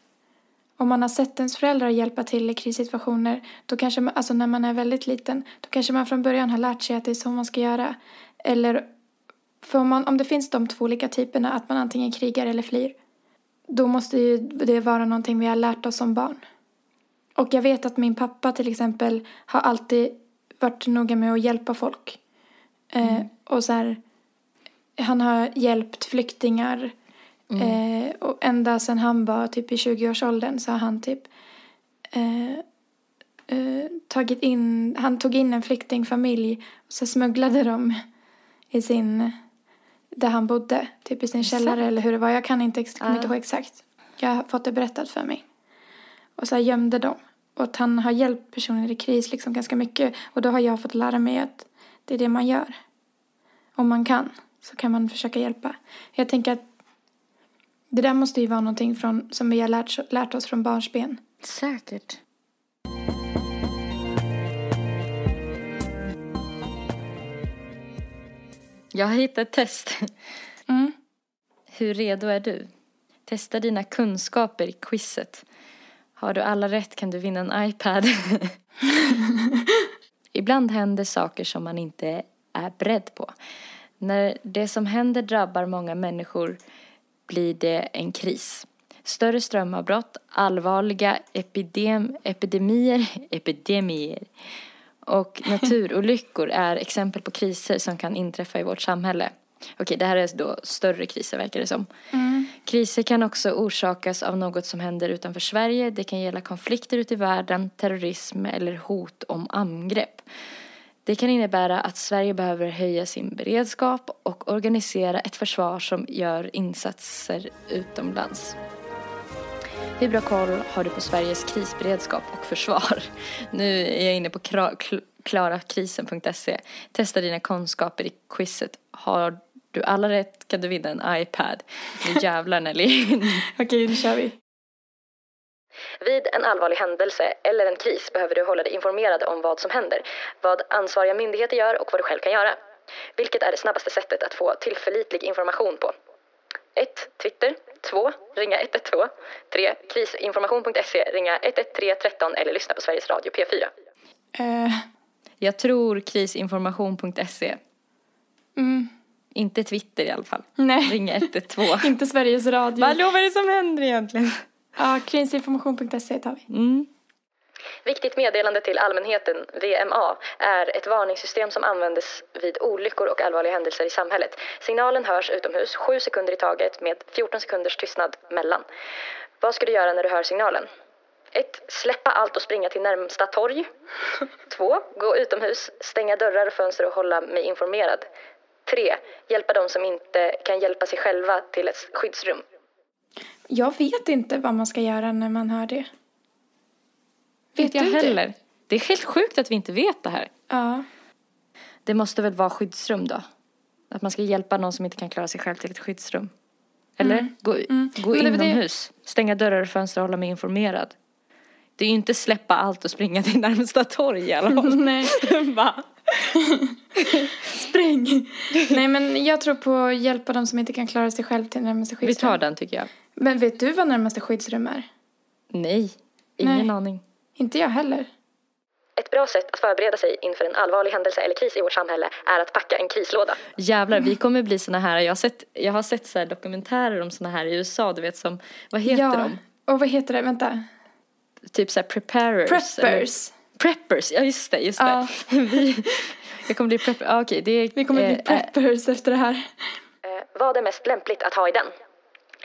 Om man har sett ens föräldrar hjälpa till i krissituationer, då kanske man, alltså när man är väldigt liten, då kanske man från början har lärt sig att det är så man ska göra. Eller, för om, man, om det finns de två olika typerna, att man antingen krigar eller flyr, då måste ju det vara någonting vi har lärt oss som barn. Och jag vet att min pappa till exempel har alltid varit noga med att hjälpa folk. Eh, och så här, han har hjälpt flyktingar. Eh, och ända sedan han var typ i 20-årsåldern så har han typ eh, eh, tagit in, han tog in en flyktingfamilj och så smugglade de i sin, där han bodde, typ i sin källare eller hur det var. Jag kan inte, ex- kommer inte ihåg exakt. Jag har fått det berättat för mig. Och så här gömde dem. Och att han har hjälpt personer i kris liksom ganska mycket. Och då har jag fått lära mig att det är det man gör. Om man kan så kan man försöka hjälpa. Jag tänker att det där måste ju vara någonting från, som vi har lärt, lärt oss från barnsben. Säkert. Jag har hittat ett test. Mm. Hur redo är du? Testa dina kunskaper i quizet. Har du alla rätt kan du vinna en iPad. Ibland händer saker som man inte är beredd på. När det som händer drabbar många människor blir det en kris. Större strömavbrott, allvarliga epidem, epidemier, epidemier och naturolyckor är exempel på kriser som kan inträffa i vårt samhälle. Okej, det här är då större kriser verkar det som. Kriser kan också orsakas av något som händer utanför Sverige. Det kan gälla konflikter ute i världen, terrorism eller hot om angrepp. Det kan innebära att Sverige behöver höja sin beredskap och organisera ett försvar som gör insatser utomlands. Hur bra koll har du på Sveriges krisberedskap och försvar? Nu är jag inne på klarakrisen.se. Testa dina kunskaper i quizet. Har du alla rätt kan du vinna en iPad. Nu jävlar Nelly. Okej, nu kör vi. Vid en allvarlig händelse eller en kris behöver du hålla dig informerad om vad som händer, vad ansvariga myndigheter gör och vad du själv kan göra. Vilket är det snabbaste sättet att få tillförlitlig information på? 1. Twitter. 2. Ringa 112. 3. Krisinformation.se. Ringa 11313 eller lyssna på Sveriges Radio P4. Eh, Jag tror krisinformation.se. mm, Inte Twitter i alla fall. nej, Ringa 112. inte Sveriges Radio. Hallå, vad är det som händer egentligen? Ja, krisinformation.se tar vi. Mm. Viktigt meddelande till allmänheten, VMA, är ett varningssystem som användes vid olyckor och allvarliga händelser i samhället. Signalen hörs utomhus 7 sekunder i taget med 14 sekunders tystnad mellan. Vad ska du göra när du hör signalen? 1. Släppa allt och springa till närmsta torg. 2. Gå utomhus, stänga dörrar och fönster och hålla mig informerad. 3. Hjälpa de som inte kan hjälpa sig själva till ett skyddsrum. Jag vet inte vad man ska göra när man hör det. Vet jag du det? heller. Det är helt sjukt att vi inte vet det här. Ja. Det måste väl vara skyddsrum då? Att man ska hjälpa någon som inte kan klara sig själv till ett skyddsrum. Eller? Gå, gå Men det var det- inomhus. Stänga dörrar och fönster och hålla mig informerad. Det är ju inte släppa allt och springa till närmsta torg i alla fall. Nej, Va? spring. Nej, men jag tror på att hjälpa de som inte kan klara sig själv till närmaste Vi skyddsrum. tar den tycker jag. Men vet du vad närmaste skyddsrum är? Nej, ingen Nej. aning. Inte jag heller. Ett bra sätt att förbereda sig inför en allvarlig händelse eller kris i vårt samhälle är att packa en krislåda. Jävlar, vi kommer bli såna här, jag har sett, jag har sett så här dokumentärer om såna här i USA, du vet som, vad heter ja. de? Och vad heter det? Vänta. Typ så här preparers. eller- Preppers. Ja just det, just det. Vi, jag kommer bli prepper, ah, okej det är... Vi kommer bli eh, preppers efter det här. Eh, vad är mest lämpligt att ha i den?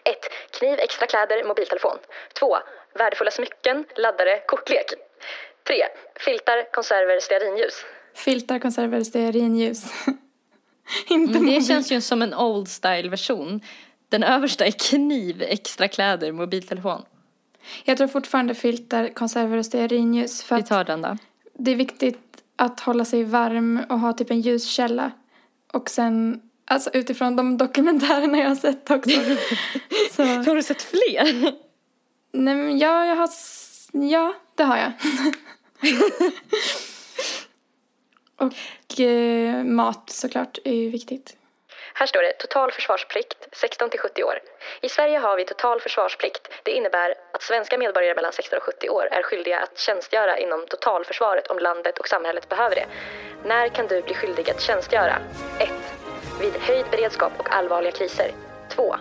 1. Kniv, extra kläder, mobiltelefon. 2. Värdefulla smycken, laddare, kortlek. 3. Filtar, konserver, stearinljus. Filtar, konserver, stearinljus. Inte Men det mobil. känns ju som en old style version. Den översta är kniv, extra kläder, mobiltelefon. Jag tror fortfarande filtar, konserver och stearinljus. För Vi tar den då. det är viktigt att hålla sig varm och ha typ en ljuskälla. Och sen, alltså utifrån de dokumentärerna jag har sett också. så, Har du sett fler? nej men ja, jag har, ja det har jag. och eh, mat såklart är ju viktigt. Här står det total försvarsplikt 16 till 70 år. I Sverige har vi total försvarsplikt. Det innebär att svenska medborgare mellan 16 och 70 år är skyldiga att tjänstgöra inom totalförsvaret om landet och samhället behöver det. När kan du bli skyldig att tjänstgöra? 1. Vid höjd beredskap och allvarliga kriser. 2.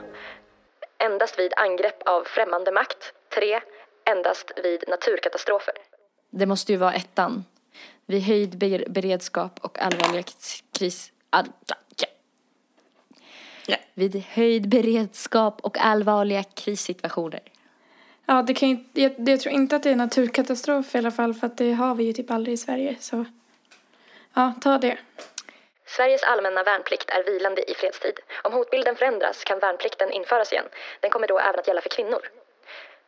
Endast vid angrepp av främmande makt. 3. Endast vid naturkatastrofer. Det måste ju vara ettan. Vid höjd beredskap och allvarliga kriser. kris... All, ja. Vid höjd beredskap och allvarliga krissituationer. Ja, det kan ju, jag, jag tror inte att det är naturkatastrof i alla fall för att det har vi ju typ aldrig i Sverige. Så ja, ta det. Sveriges allmänna värnplikt är vilande i fredstid. Om hotbilden förändras kan värnplikten införas igen. Den kommer då även att gälla för kvinnor.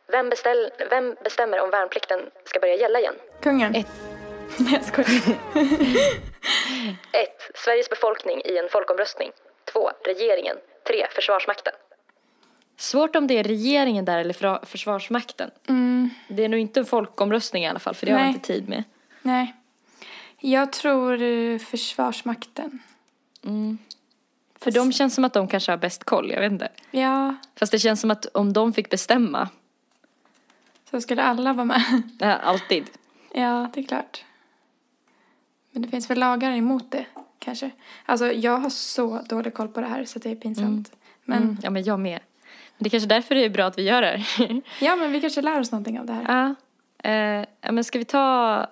Vem, beställ, vem bestämmer om värnplikten ska börja gälla igen? Kungen. Ett. Nej, jag skojar. 1. Sveriges befolkning i en folkomröstning. 2. Regeringen. 3. Försvarsmakten. Svårt om det är regeringen där eller försvarsmakten. Mm, Det är nog inte en folkomröstning i alla fall för det har vi Nej. inte tid med. nej. Jag tror eh, Försvarsmakten. För de känns som att de kanske har bäst koll, jag vet inte. Ja, Fast det känns som att om de fick bestämma, så skulle alla vara med. äh, alltid. Ja, det är klart. Men det finns väl lagar emot det, kanske. Alltså, jag har så dålig koll på det här så det är pinsamt. Men Mm, ja men jag med. Men det är kanske därför det är bra att vi gör det här. ja, men vi kanske lär oss någonting av det här. Ja. Eh, ja, men ska vi ta...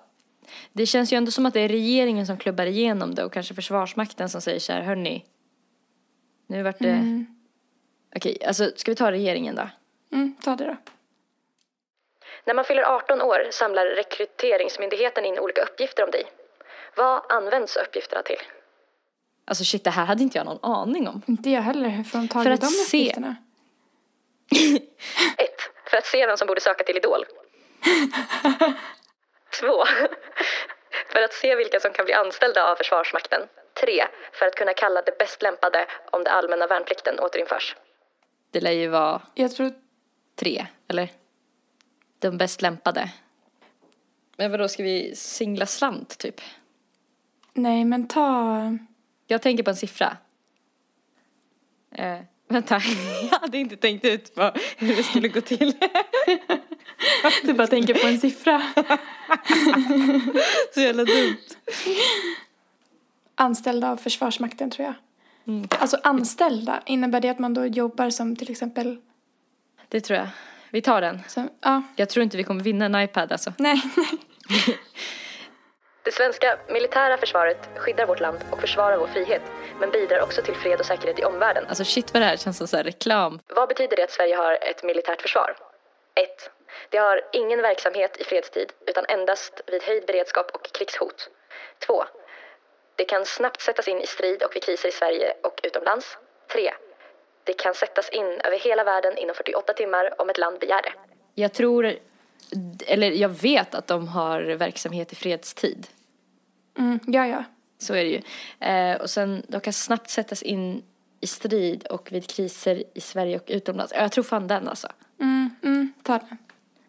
Det känns ju ändå som att det är regeringen som klubbar igenom det och kanske Försvarsmakten som säger så här, hörni. Nu vart det... Mm. Okej, alltså ska vi ta regeringen då? Mm, ta det då. När man fyller 18 år samlar Rekryteringsmyndigheten in olika uppgifter om dig. Vad används uppgifterna till? Alltså shit, det här hade inte jag någon aning om. Inte jag heller. Hur får de tag i de se. uppgifterna? 1. För att se vem som borde söka till Idol. 2. För att se vilka som kan bli anställda av Försvarsmakten. 3. För att kunna kalla det bäst lämpade om det allmänna värnplikten återinförs. Det lär ju vara Jag tror... tre, eller? De bäst lämpade. Men vadå, ska vi singla slant typ? Nej, men ta... Jag tänker på en siffra. Eh, vänta, jag hade inte tänkt ut vad, hur det skulle gå till. Du bara tänker på en siffra. Så jävla dumt. Anställda av Försvarsmakten, tror jag. Mm. Alltså anställda, innebär det att man då jobbar som till exempel... Det tror jag. Vi tar den. Som, ja, Jag tror inte vi kommer vinna en iPad alltså. nej, nej. Det svenska militära försvaret skyddar vårt land och försvarar vår frihet, men bidrar också till fred och säkerhet i omvärlden. Alltså shit vad det här känns som så här reklam. Vad betyder det att Sverige har ett militärt försvar? 1. Det har ingen verksamhet i fredstid utan endast vid höjd beredskap och krigshot. 2. Det kan snabbt sättas in i strid och vid kriser i Sverige och utomlands. 3. Det kan sättas in över hela världen inom 48 timmar om ett land begär det. Jag tror, eller jag vet att de har verksamhet i fredstid. Mm, ja, ja. Så är det ju. Eh, och sen, de kan snabbt sättas in i strid och vid kriser i Sverige och utomlands. Jag tror fan den alltså. Mm, mm, ta den.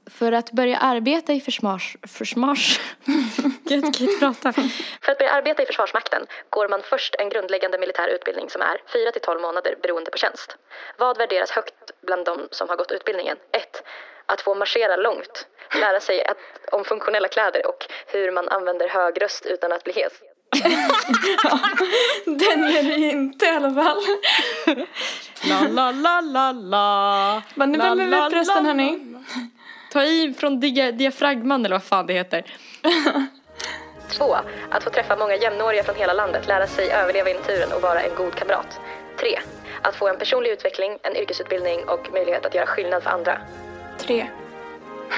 För att börja arbeta i försvars... Försvars... Gud, kan inte prata. För att börja arbeta i Försvarsmakten går man först en grundläggande militär utbildning som är 4 till 12 månader beroende på tjänst. Vad värderas högt bland de som har gått utbildningen? 1. Att få marschera långt. Lära sig att, om funktionella kläder och hur man använder hög röst utan att bli hes. Den är det inte i alla fall. La, la, la, la, la. Men nu värmer vi upp rösten hörni. Ta i från dia, diafragman eller vad fan det heter. 2. Att få träffa många jämnåriga från hela landet, lära sig överleva i naturen och vara en god kamrat. 3. Att få en personlig utveckling, en yrkesutbildning och möjlighet att göra skillnad för andra. Tre.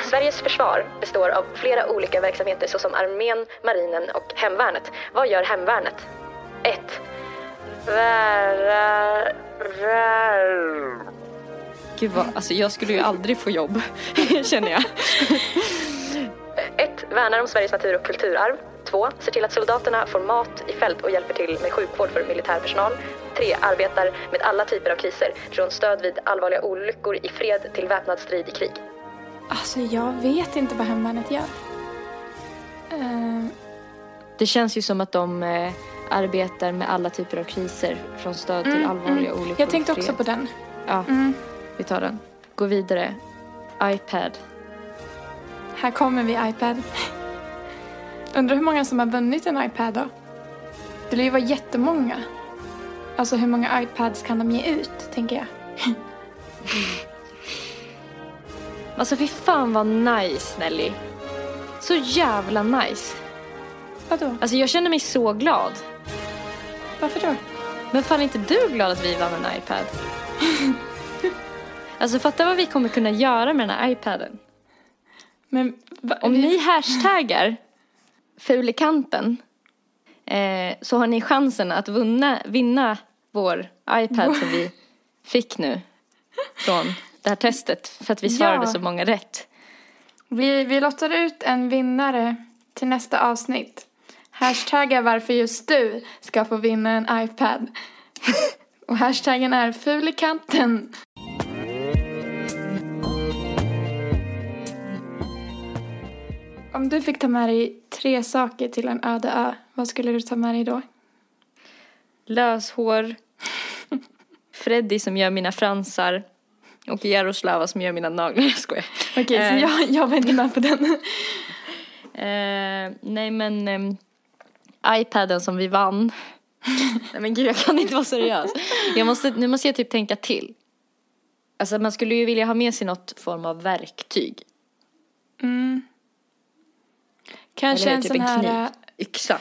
Sveriges försvar består av flera olika verksamheter såsom armén, marinen och hemvärnet. Vad gör hemvärnet? 1. Vära... Vär... Gud vad, alltså jag skulle ju aldrig få jobb, känner jag. 1. Värnar om Sveriges natur och kulturarv. 2. Ser till att soldaterna får mat i fält och hjälper till med sjukvård för militär personal. 3. Arbetar med alla typer av kriser, från stöd vid allvarliga olyckor i fred till väpnad strid i krig. Alltså jag vet inte vad hemvärnet gör. Eh, Det känns ju som att de eh, arbetar med alla typer av kriser, från stöd till allvarliga olyckor. Mm, jag tänkte fred. också på den. Ja, Mm. vi tar den. Gå vidare. iPad. Här kommer vi iPad. Undrar hur många som har vunnit en iPad då? Det lär ju vara jättemånga. Alltså hur många iPads kan de ge ut, tänker jag. Alltså fy fan vad nice Nelly. Så jävla nice. Vadå? Alltså jag känner mig så glad. Varför då? Men fan är inte du glad att vi vann en iPad? Alltså fatta vad vi kommer kunna göra med den här iPaden. Men va, Om vi- ni hashtaggar fulikanten eh, så har ni chansen att vunna, vinna vår iPad som vi fick nu från det här testet för att vi svarade Ja. så många rätt. Vi, vi lottar ut en vinnare till nästa avsnitt. Hashtagga varför just du ska få vinna en iPad. Och hashtaggen är fulikanten. Om du fick ta med dig tre saker till en öde ö, vad skulle du ta med dig då? Löshår, Freddy som gör mina fransar och Jaroslava som gör mina naglar. Jag skojar. Okej, Eh. så jag, jag var inte med på den. Eh, nej men ehm, iPaden som vi vann. nej men gud jag kan inte vara seriös. Jag måste, nu måste jag typ tänka till. Alltså man skulle ju vilja ha med sig något form av verktyg. Mm. Kanske Eller en typ sån en här... kniv. äh, Yxa.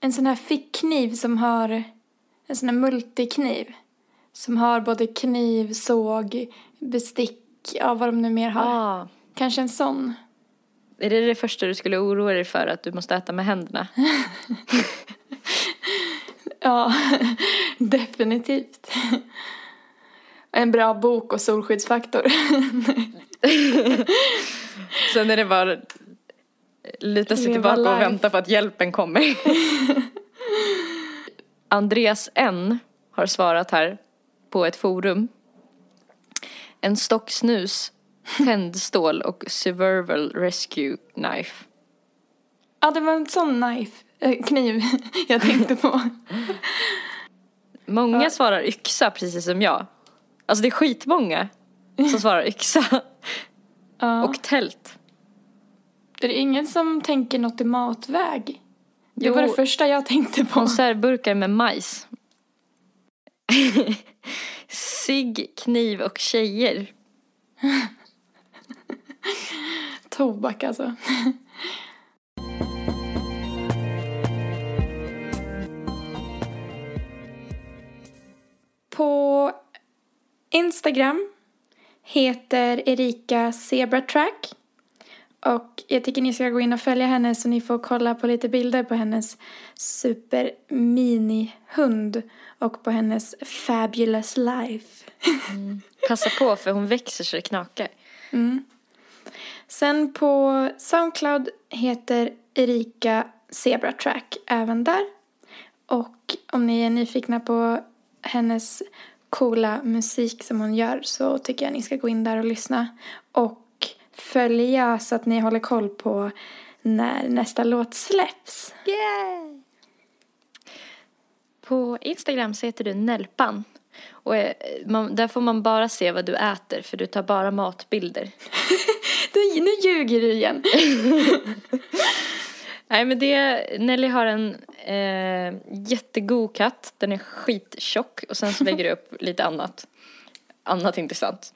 En sån här fickkniv som har en sån här multikniv. Som har både kniv, såg, bestick, ja vad de nu mer har. Ah, Kanske en sån. är det det första du skulle oroa dig för att du måste äta med händerna? Ja, definitivt. En bra bok och solskyddsfaktor. Sen är det bara lita sig Leva tillbaka och vänta på att hjälpen kommer. Andreas N har svarat här på ett forum. En stock snus, tändstål och survival rescue knife. Ja, det var en sån knife, äh, kniv jag tänkte på. Många Ja. svarar yxa precis som jag. Alltså det är skitmånga som svarar yxa. Ja. Och tält. Det är ingen som tänker något i matväg. Det var det första jag tänkte på. Konservburkar med majs. Cigg, kniv och tjejer. Tobak alltså. På Instagram heter Erika Zebratrack. Och jag tycker ni ska gå in och följa henne så ni får kolla på lite bilder på hennes super mini hund och på hennes fabulous life. Passa på för hon växer så det knakar. Mm. Sen på Soundcloud heter Erika Zebratrack även där. Och om ni är nyfikna på hennes coola musik som hon gör så tycker jag ni ska gå in där och lyssna. Och följa så att ni håller koll på när nästa låt släpps. Yay! På Instagram så heter du Nelpan. Och eh, man, där får man bara se vad du äter för du tar bara matbilder. Du, nu ljuger du igen. Nej men det, Nelly har en eh, jättegod katt. Den är skittjock och sen så lägger du upp lite annat. Annat intressant.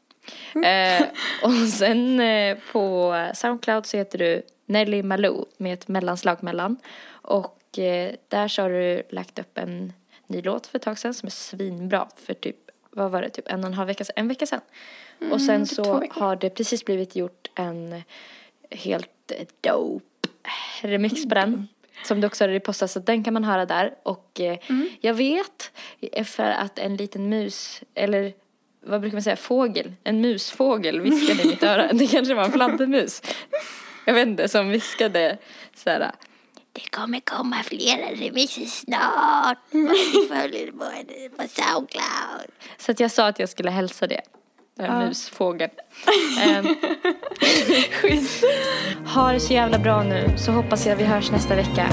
Eh, och sen eh, på Soundcloud så heter du Nelly Malou med ett mellanslag mellan. Och eh, där så har du lagt upp en ny låt för ett tag sedan som är svinbra för typ vad var det, typ en och en halv vecka sedan, en vecka sedan. Mm, och sen typ så har det precis blivit gjort en helt dope remix på den. Som det också har repostats, så den kan man höra där. Och eh, Mm. jag vet eh, för att en liten mus, eller vad brukar man säga, fågel, en musfågel viskade i mitt öra. Det kanske var en fladdermus. Jag vet inte, som viskade så här. Det kommer komma flera remixer snart. Följ på, på Soundcloud. Så att jag sa att jag skulle hälsa det. En Ja. musfågel. Ehm, Ha det så jävla bra nu så hoppas jag vi hörs nästa vecka.